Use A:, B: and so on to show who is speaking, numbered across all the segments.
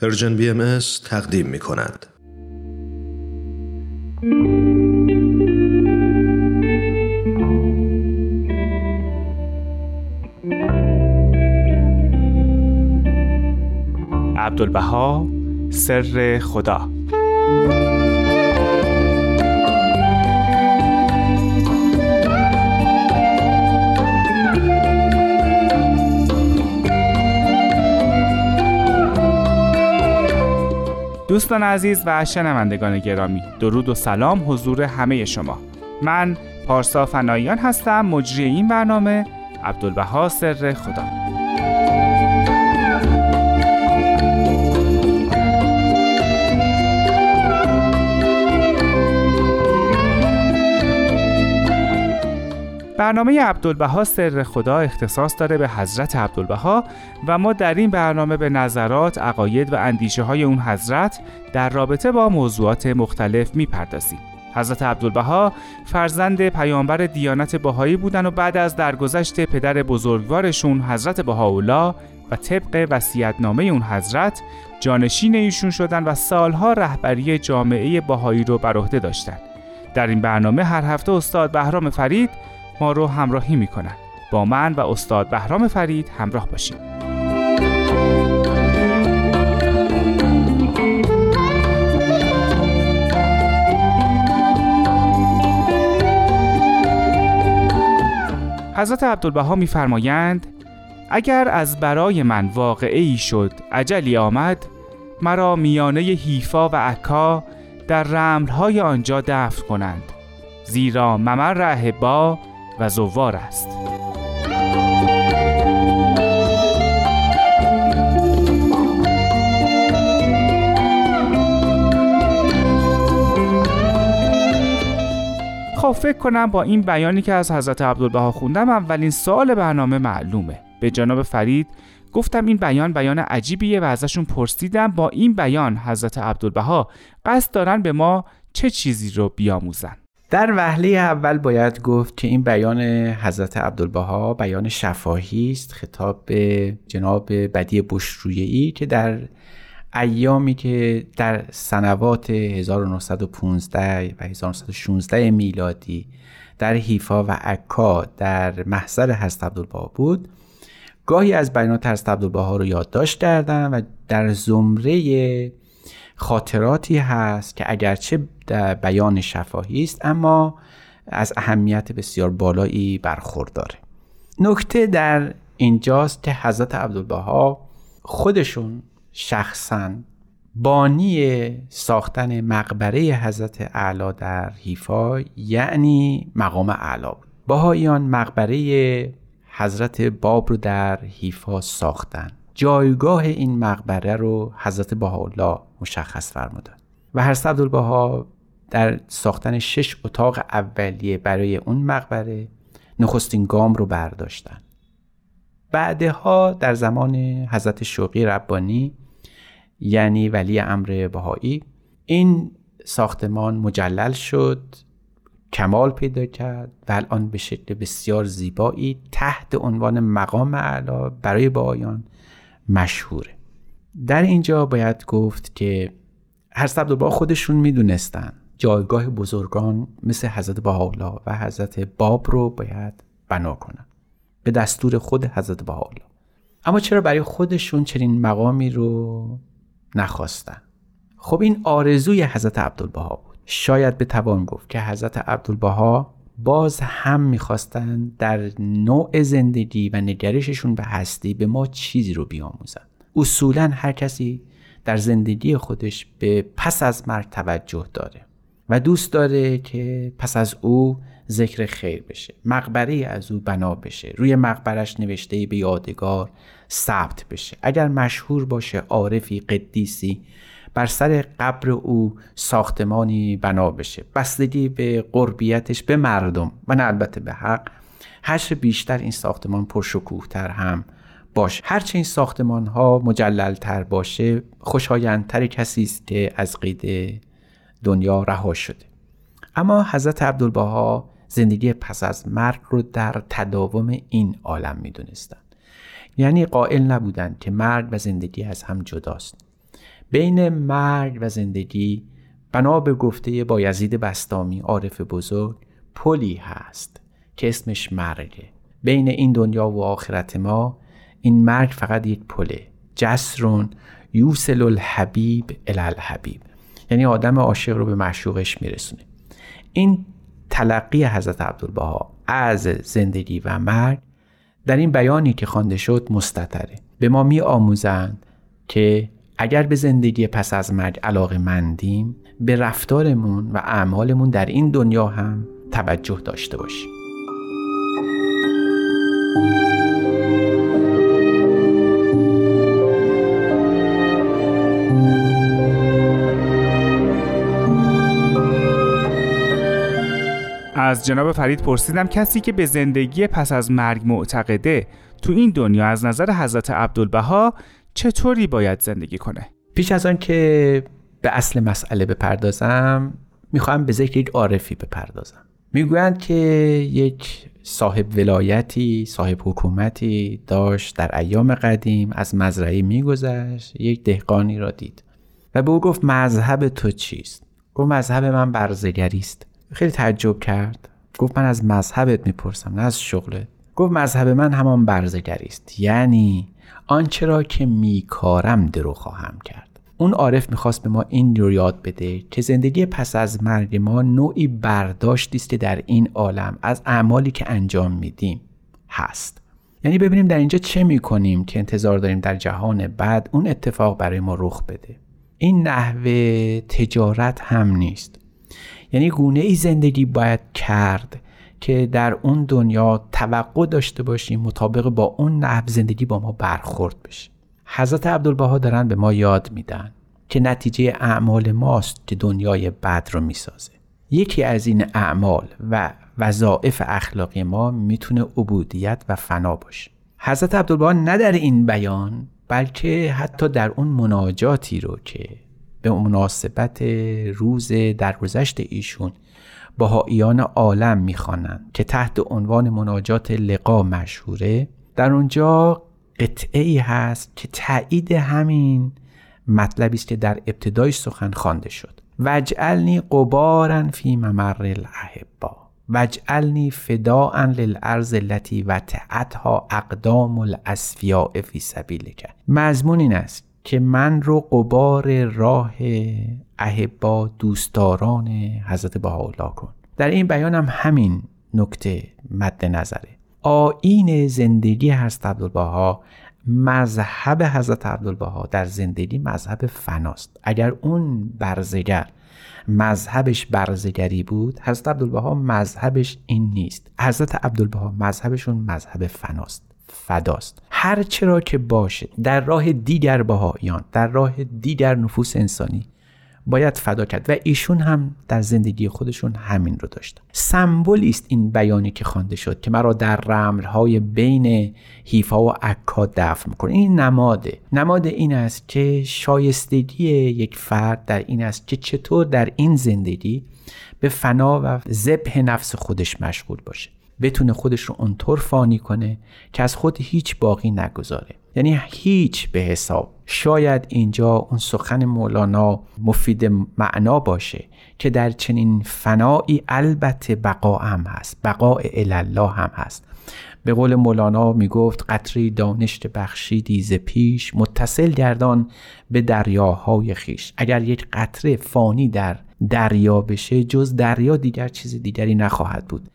A: پرژن بی ام تقدیم می کند.
B: عبدالبها سر خدا دوستان عزیز و شنوندگان گرامی درود و سلام حضور همه شما. من پارسا فناییان هستم مجری این برنامه عبدالبها سر خدا. برنامه عبدالبها سر خدا اختصاص داره به حضرت عبدالبها و ما در این برنامه به نظرات، عقاید و اندیشه های اون حضرت در رابطه با موضوعات مختلف می‌پردازیم. حضرت عبدالبها فرزند پیامبر دیانت بهایی بودن و بعد از درگذشت پدر بزرگوارشون حضرت بهاءالله و طبق وصیت‌نامه اون حضرت جانشین ایشون شدن و سالها رهبری جامعه بهایی رو بر عهده داشتن. در این برنامه هر هفته استاد بهرام فرید ما رو همراهی می‌کنن با من و استاد بهرام فرید همراه باشید. حضرت عبدالبها میفرمایند اگر از برای من واقعی شد عجلی آمد مرا میانه حیفا و عکا در رملهای آنجا دفن کنند. زیرا ممر با و زوار است. خب فکر کنم با این بیانی که از حضرت عبدالبها خوندم اولین سال برنامه معلومه. به جناب فرید گفتم این بیان بیان عجیبیه و ازشون پرسیدم با این بیان حضرت عبدالبها قصد دارن به ما چه چیزی رو بیاموزن.
C: در وهله اول باید گفت که این بیان حضرت عبدالبها بیان شفاهی است خطاب به جناب بدی بشرویی که در ایامی که در سنوات 1915 و 1916 میلادی در حیفا و عکا در محضر حضرت عبدالبها بود گاهی از بیانات حضرت عبدالبها رو یادداشت کردن و در زمره خاطراتی هست که اگرچه بیان شفاهی است اما از اهمیت بسیار بالایی برخورداره. نکته در اینجاست که حضرت عبدالبها خودشون شخصا بانی ساختن مقبره حضرت اعلی در حیفا یعنی مقام اعلا بود. بهاییان مقبره حضرت باب رو در حیفا ساختن. جایگاه این مقبره رو حضرت بهاءالله مشخص فرمودن. و هر عبدالبها در ساختن شش اتاق اولیه برای اون مقبره نخستین گام رو برداشتن. بعدها در زمان حضرت شوقی ربانی یعنی ولی امر بهایی این ساختمان مجلل شد کمال پیدا کرد و الان به شکل بسیار زیبایی تحت عنوان مقام اعلا برای بهایان مشهوره. در اینجا باید گفت که هر عبدالبها خودشون می‌دونستن. جایگاه بزرگان مثل حضرت بهاءالله و حضرت باب رو باید بنا کنن. به دستور خود حضرت بهاءالله. اما چرا برای خودشون چنین مقامی رو نخواستن؟ خب این آرزوی حضرت عبدالبها بود. شاید بتوان گفت که حضرت عبدالبها باز هم می‌خواستن در نوع زندگی و نگرششون به هستی به ما چیزی رو بیاموزن. اصولا هر کسی در زندگی خودش به پس از مرگ توجه داره. و دوست داره که پس از او ذکر خیر بشه مقبره از او بنا بشه روی مقبرش نوشته به یادگار ثبت بشه. اگر مشهور باشه عارفی قدیسی بر سر قبر او ساختمانی بنا بشه. بستگی به قربیتش به مردم و نه البته به حق هرچه بیشتر این ساختمان پرشکوهتر هم باشه. هرچه این ساختمان ها مجلل تر باشه خوشایندتر کسی است که از قید دنیا رها شده. اما حضرت عبدالبها زندگی پس از مرگ رو در تداوم این عالم می‌دونستند. یعنی قائل نبودند که مرگ و زندگی از هم جداست. بین مرگ و زندگی بنا به گفته بایزید بستامی عارف بزرگ پلی هست که اسمش مرگه. بین این دنیا و آخرت ما این مرگ فقط یک پله. جسرون یوسل الحبیب. الالحبیب یعنی آدم عاشق رو به معشوقش میرسونه این تلقی حضرت عبدالبها از زندگی و مرگ در این بیانی که خوانده شد مستطره. به ما می آموزند که اگر به زندگی پس از مرگ علاقه مندیم به رفتارمون و اعمالمون در این دنیا هم توجه داشته باشیم.
B: از جناب فرید پرسیدم کسی که به زندگی پس از مرگ معتقده تو این دنیا از نظر حضرت عبدالبها چطوری باید زندگی کنه؟
C: پیش از آن که به اصل مسئله بپردازم می‌خواهم به ذکر یک عارفی بپردازم. می‌گویند که یک صاحب ولایتی صاحب حکومتی داشت در ایام قدیم از مزرعه میگذشت یک دهقانی را دید. و به او گفت مذهب تو چیست؟ گفت مذهب من برزگری است. خیلی تعجب کرد. گفت من از مذهبت می‌پرسم نه از شغلت. گفت مذهب من همان برزگری است. یعنی آنچه را که میکارم درو خواهم کرد. اون عارف می‌خواست به ما این رو یاد بده که زندگی پس از مرگ ما نوعی برداشتی است که در این عالم از اعمالی که انجام میدیم هست. یعنی ببینیم در اینجا چه می‌کنیم که انتظار داریم در جهان بعد اون اتفاق برای ما رخ بده. این نحوه تجارت هم نیست. یعنی گونه ای زندگی باید کرد که در اون دنیا توقع داشته باشیم مطابق با اون نحو زندگی با ما برخورد بشه. حضرت عبدالبها دارن به ما یاد میدن که نتیجه اعمال ماست که دنیای بد رو می‌سازه. یکی از این اعمال و وظایف اخلاقی ما می‌تونه عبودیت و فنا باشه. حضرت عبدالبها نه در این بیان بلکه حتی در اون مناجاتی رو که به مناسبت روز درگذشت ایشون بهاییان عالم می‌خوانند که تحت عنوان مناجات لقا مشهوره. در اونجا قطعه ای هست که تایید همین مطلبی است که در ابتدای سخن خوانده شد. وجعلنی قبارا فی ممر الاحبا وجعلنی فداء للارض التي وتعتها اقدام الاسفیاء فی سبیلک. مضمون این است که من رو قبار راه احبا دوستداران حضرت بهاءالله کن. در این بیان هم همین نکته مد نظره. آین زندگی حضرت عبدالبها مذهب حضرت عبدالبها در زندگی مذهب فناست. اگر اون برزگر مذهبش برزگری بود حضرت عبدالبها مذهبش این نیست. حضرت عبدالبها مذهبشون مذهب فناست. فداست. هر چرا که باشه در راه دیگر بهاییان در راه دیگر نفوس انسانی باید فدا کرد و ایشون هم در زندگی خودشون همین رو داشتن سمبولی است این بیانی که خوانده شد که مرا در رملهای بین حیفا و عکا دفن می‌کنه. این نماده نماد این است که شایستگی یک فرد در این است که چطور در این زندگی به فنا و ذبح نفس خودش مشغول باشه. بتونه خودش رو اونطور فانی کنه که از خود هیچ باقی نگذاره. یعنی هیچ به حساب. شاید اینجا اون سخن مولانا مفید معنا باشه که در چنین فنایی البته بقا هم هست بقاء الله هم هست. به قول مولانا می‌گفت قطری دانشت بخشی دیز پیش متصل گردان به دریاهای خیش. اگر یک قطره فانی در دریا بشه جز دریا دیگر چیز دیگری نخواهد بود.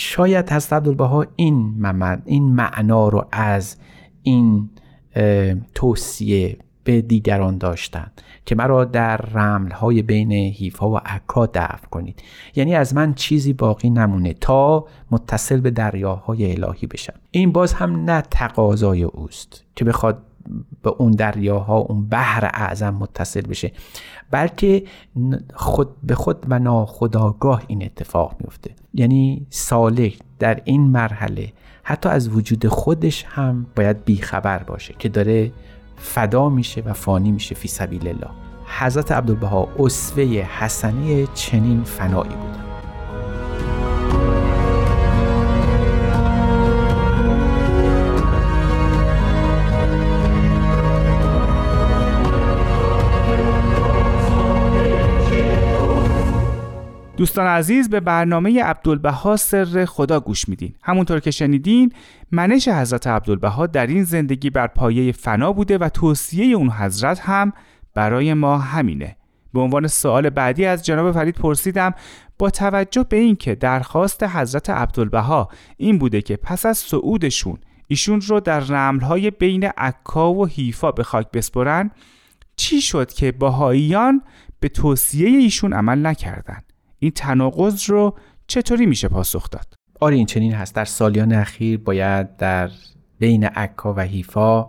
C: شاید حضرت عبدالبها این این معنا رو از این توصیه به دیگران داشتند که مرا در رمل های بین حیفا و عکا دفع کنید. یعنی از من چیزی باقی نمونه تا متصل به دریاهای الهی بشم. این باز هم نه تقاضای اوست که بخواد به اون دریاها اون بحر اعظم متصل بشه. بلکه خود به خود و ناخداگاه این اتفاق میفته. یعنی سالک در این مرحله حتی از وجود خودش هم باید بیخبر باشه که داره فدا میشه و فانی میشه فی سبیل الله. حضرت عبدالبها اسوه حسنی چنین فنایی بودن.
B: دوستان عزیز به برنامه عبدالبها سر خدا گوش میدین. همونطور که شنیدین منش حضرت عبدالبها در این زندگی بر پایه فنا بوده و توصیه اون حضرت هم برای ما همینه. به عنوان سوال بعدی از جناب فرید پرسیدم با توجه به اینکه درخواست حضرت عبدالبها این بوده که پس از صعودشون ایشون رو در رملهای بین عکا و حیفا به خاک بسپرن چی شد که باهاییان به توصیه ایشون عمل نکردن؟ این تناقض رو چطوری میشه پاسخ داد؟
C: آره این چنین هست. در سالیان اخیر باید در بین عکا و حیفا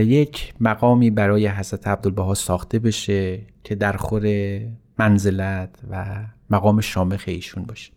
C: یک مقامی برای حضرت عبدالبها ساخته بشه که در خور منزلت و مقام شامخ ایشون باشه.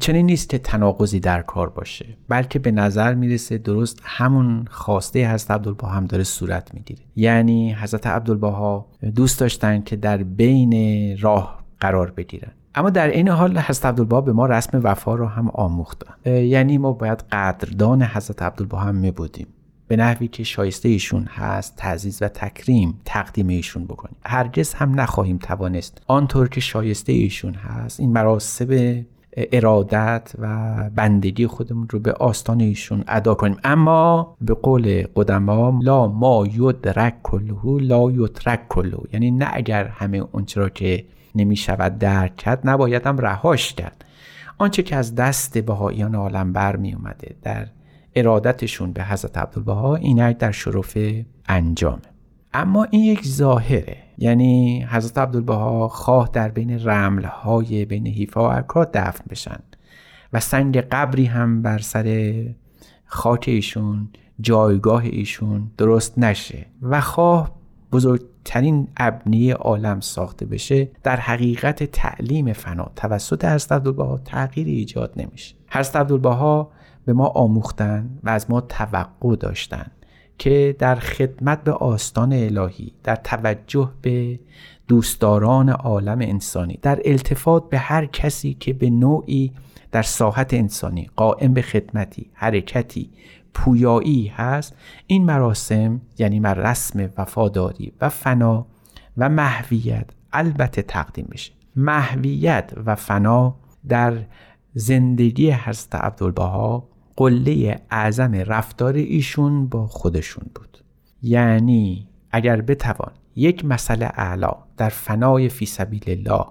C: چنین نیست که تناقضی در کار باشه بلکه به نظر می‌رسه درست همون خواسته حضرت عبدالبها هم داره صورت می‌گیره. یعنی حضرت عبدالبها دوست داشتن که در بین راه قرار بگیرن. اما در این حال حضرت عبدالبها به ما رسم وفا رو هم آموختن. یعنی ما باید قدردان حضرت عبدالبها هم می بودیم. به نحوی که شایسته ایشون هست تعزیز و تکریم تقدیم ایشون بکنیم. هرگز هم نخواهیم توانست آنطور که شایسته ایشون هست این مراسم ارادت و بندگی خودمون رو به آستان ایشون ادا کنیم. اما به قول قدما لا ما یدرک کلهو لا یترک کلهو یعنی نه اگر همه اونچه را که نمی شود درک کرد نباید هم رهاش کرد. آنچه که از دست بهاییان عالم بر می اومده در ارادتشون به حضرت عبدالبها اینک در شرف انجامه. اما این یک ظاهره. یعنی حضرت عبدالبها خواه در بین رملهای بین حیفا و اکراد دفن بشن و سنگ قبری هم بر سر خاک ایشون جایگاه ایشون درست نشه. و خواه بزرگترین ابنی عالم ساخته بشه در حقیقت تعلیم فنا توسط حضرت عبدالبها تغییری ایجاد نمیشه. حضرت عبدالبها به ما آموختن و از ما توقع داشتن که در خدمت به آستان الهی در توجه به دوستداران عالم انسانی در التفات به هر کسی که به نوعی در ساحت انسانی قائم به خدمتی حرکتی پویایی هست این مراسم یعنی رسم وفاداری و فنا و محویت البته تقدیم بشه محویت و فنا در زندگی حضرت عبدالبها قله اعظم رفتار ایشون با خودشون بود. یعنی اگر بتوان یک مسئله اعلا در فنای فی سبیل الله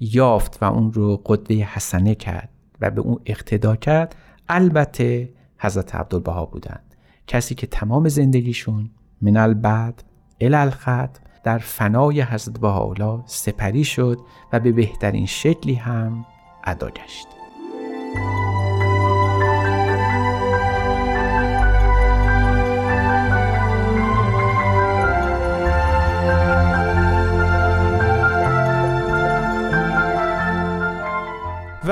C: یافت و اون رو قدوه حسنه کرد و به اون اقتدا کرد البته حضرت عبدالبها بودند. کسی که تمام زندگیشون من البعد الالخط در فنای حضرت بهاءالله سپری شد و به بهترین شکلی هم ادا گشت.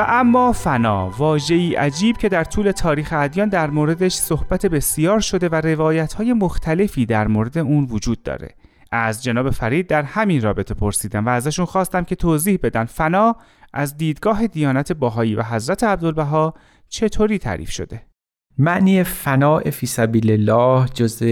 B: اما فنا واژه‌ای عجیب که در طول تاریخ ادیان در موردش صحبت بسیار شده و روایت های مختلفی در مورد اون وجود داره. از جناب فرید در همین رابطه پرسیدم و ازشون خواستم که توضیح بدن فنا از دیدگاه دیانت باهایی و حضرت عبدالبها چطوری تعریف شده؟
C: معنی فنا فی سبیل الله جز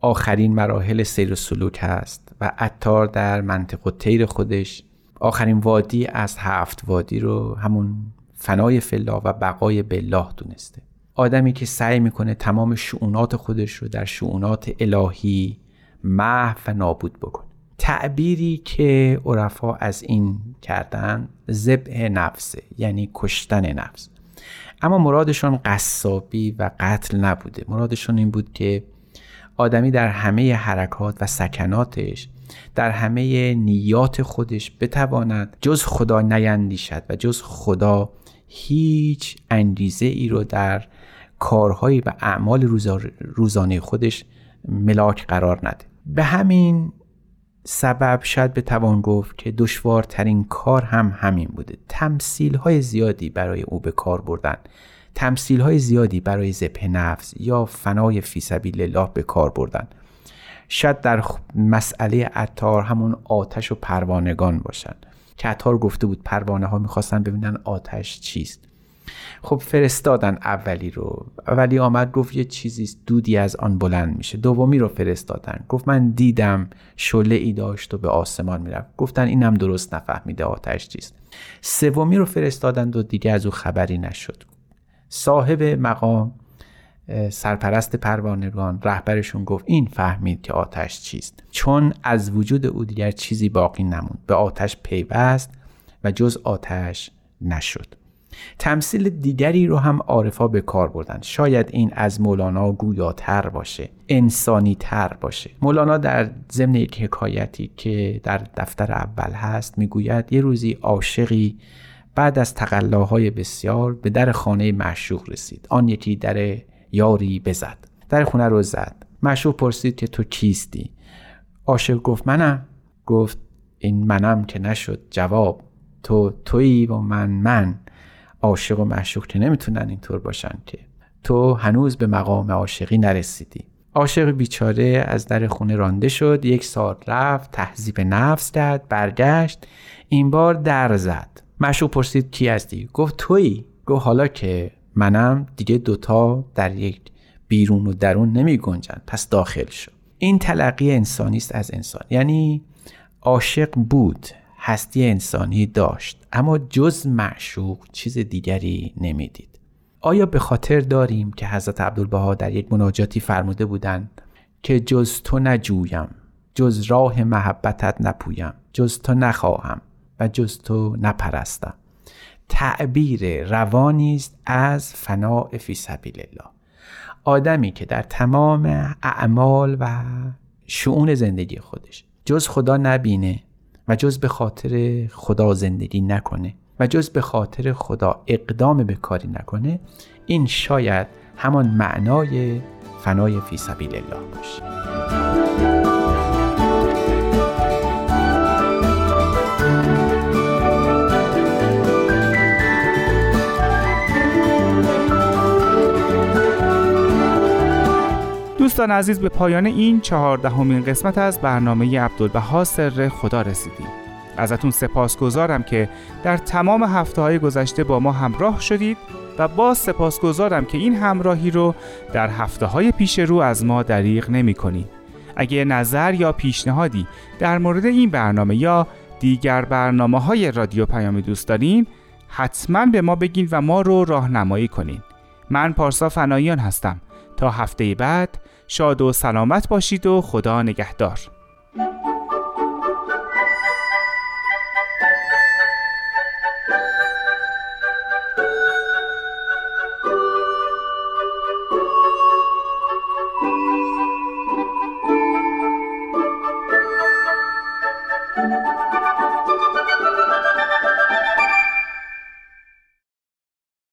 C: آخرین مراحل سیر و سلوک هست و عطار در منطق و تیر خودش آخرین وادی از هفت وادی رو همون فنای فلا و بقای بالله دونسته. آدمی که سعی می‌کنه تمام شعونات خودش رو در شعونات الهی محو و نابود بکنه. تعبیری که عرفا از این کردن ذبح نفسه یعنی کشتن نفس. اما مرادشون قصابی و قتل نبوده. مرادشون این بود که آدمی در همه حرکات و سکناتش در همه نیات خودش بتواند جز خدا نیندیشد و جز خدا هیچ انگیزه ای رو در کارهایی و اعمال روزانه خودش ملاک قرار نده. به همین سبب شاید بتوان گفت که دشوارترین کار هم همین بوده. تمثیل های زیادی برای او به کار بردن. تمثیل های زیادی برای زبه نفس یا فنای فی سبیل الله به کار بردن. شاید در مسئله عطار همون آتش و پروانگان باشن. که عطار گفته بود پروانه ها می‌خواستن ببینن آتش چیست. خب فرستادن اولی رو. اولی آمد گفت یه چیزی دودی از آن بلند میشه. دومی رو فرستادن. گفت من دیدم شله ای داشت و به آسمان می‌رفت. گفتن اینم درست نفهمیده آتش چیست. سومی رو فرستادن و دیگه از او خبری نشد. صاحب مقام سرپرست پروانگان رهبرشون گفت این فهمید که آتش چیست. چون از وجود او دیگر چیزی باقی نموند. به آتش پیوست و جز آتش نشد. تمثیل دیگری رو هم عارفا به کار بردن. شاید این از مولانا گویاتر باشه انسانی تر باشه. مولانا در ضمن یک حکایتی که در دفتر اول هست می‌گوید یه روزی عاشقی بعد از تقلاهای بسیار به در خانه معشوق رسید. آن یکی در یاری بزد. در خونه رو زد. معشوق پرسید که تو کیستی؟ عاشق گفت منم. گفت این منم که نشد. جواب تو تویی و من من. عاشق و معشوق که نمی‌تونن اینطور باشن که. تو هنوز به مقام عاشقی نرسیدی. عاشق بیچاره از در خونه رانده شد. یک سال رفت تهذیب نفس کرد برگشت. این بار در زد. معشوق پرسید کی هستی؟ گفت تویی. گفت حالا که منم دیگه دوتا در یک بیرون و درون نمی گنجن. پس داخل شد این تلقی انسانی است از انسان. یعنی عاشق بود هستی انسانی داشت اما جز معشوق چیز دیگری نمی‌دید آیا به خاطر داریم که حضرت عبدالبها در یک مناجاتی فرموده بودند که جز تو نجویم جز راه محبتت نپویم جز تو نخواهم و جز تو نپرستم؟ تعبیر روانی است از فناع فی سبیل الله آدمی که در تمام اعمال و شعون زندگی خودش جز خدا نبینه و جز به خاطر خدا زندگی نکنه و جز به خاطر خدا اقدام به کاری نکنه این شاید همان معنای فنای فی سبیل الله باشه.
B: دوستان عزیز به پایان این چهاردهمین قسمت از برنامه عبدالبها سر خدا رسیدیم. ازتون سپاسگزارم که در تمام هفته های گذشته با ما همراه شدید و باز سپاسگزارم که این همراهی رو در هفته های پیش رو از ما دریغ نمی کنید. اگه نظر یا پیشنهادی در مورد این برنامه یا دیگر برنامه های رادیو پیام دوست دارین حتما به ما بگین و ما رو راهنمایی کنین. من پارسا فنایان هستم. تا هفته بعد شاد و سلامت باشید و خدا نگهدار.